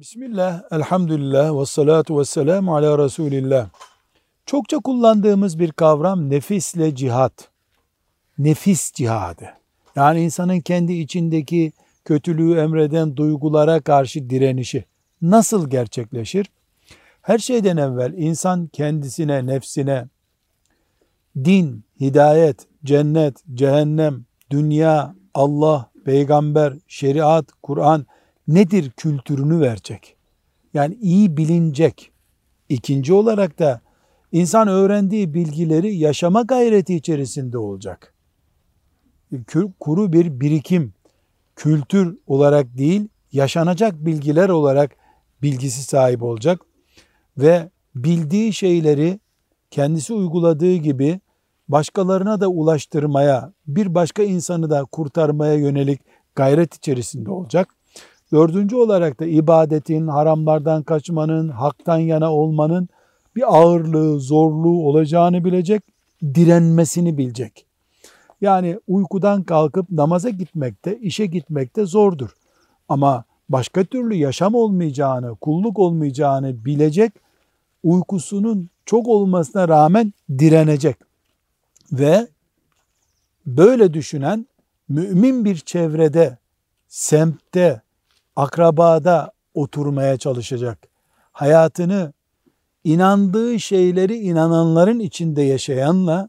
Bismillah, elhamdülillah ve salatu ve selamu ala Resulillah. Çokça kullandığımız bir kavram nefisle cihat. Nefis cihadı. Yani insanın kendi içindeki kötülüğü emreden duygulara karşı direnişi nasıl gerçekleşir? Her şeyden evvel insan kendisine, nefsine din, hidayet, cennet, cehennem, dünya, Allah, peygamber, şeriat, Kur'an nedir kültürünü verecek. Yani iyi bilinecek. İkinci olarak da insan öğrendiği bilgileri yaşama gayreti içerisinde olacak. Kuru bir birikim, kültür olarak değil, yaşanacak bilgiler olarak bilgisi sahip olacak ve bildiği şeyleri kendisi uyguladığı gibi başkalarına da ulaştırmaya, bir başka insanı da kurtarmaya yönelik gayret içerisinde olacak. Dördüncü olarak da ibadetin, haramlardan kaçmanın, haktan yana olmanın bir ağırlığı, zorluğu olacağını bilecek, direnmesini bilecek. Yani uykudan kalkıp namaza gitmekte, işe gitmekte zordur. Ama başka türlü yaşam olmayacağını, kulluk olmayacağını bilecek, uykusunun çok olmasına rağmen direnecek. Ve böyle düşünen mümin bir çevrede, semtte, akrabada oturmaya çalışacak. Hayatını inandığı şeyleri inananların içinde yaşayanla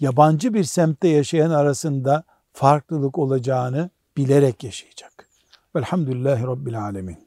yabancı bir semtte yaşayan arasında farklılık olacağını bilerek yaşayacak. Velhamdülillahi Rabbil Alemin.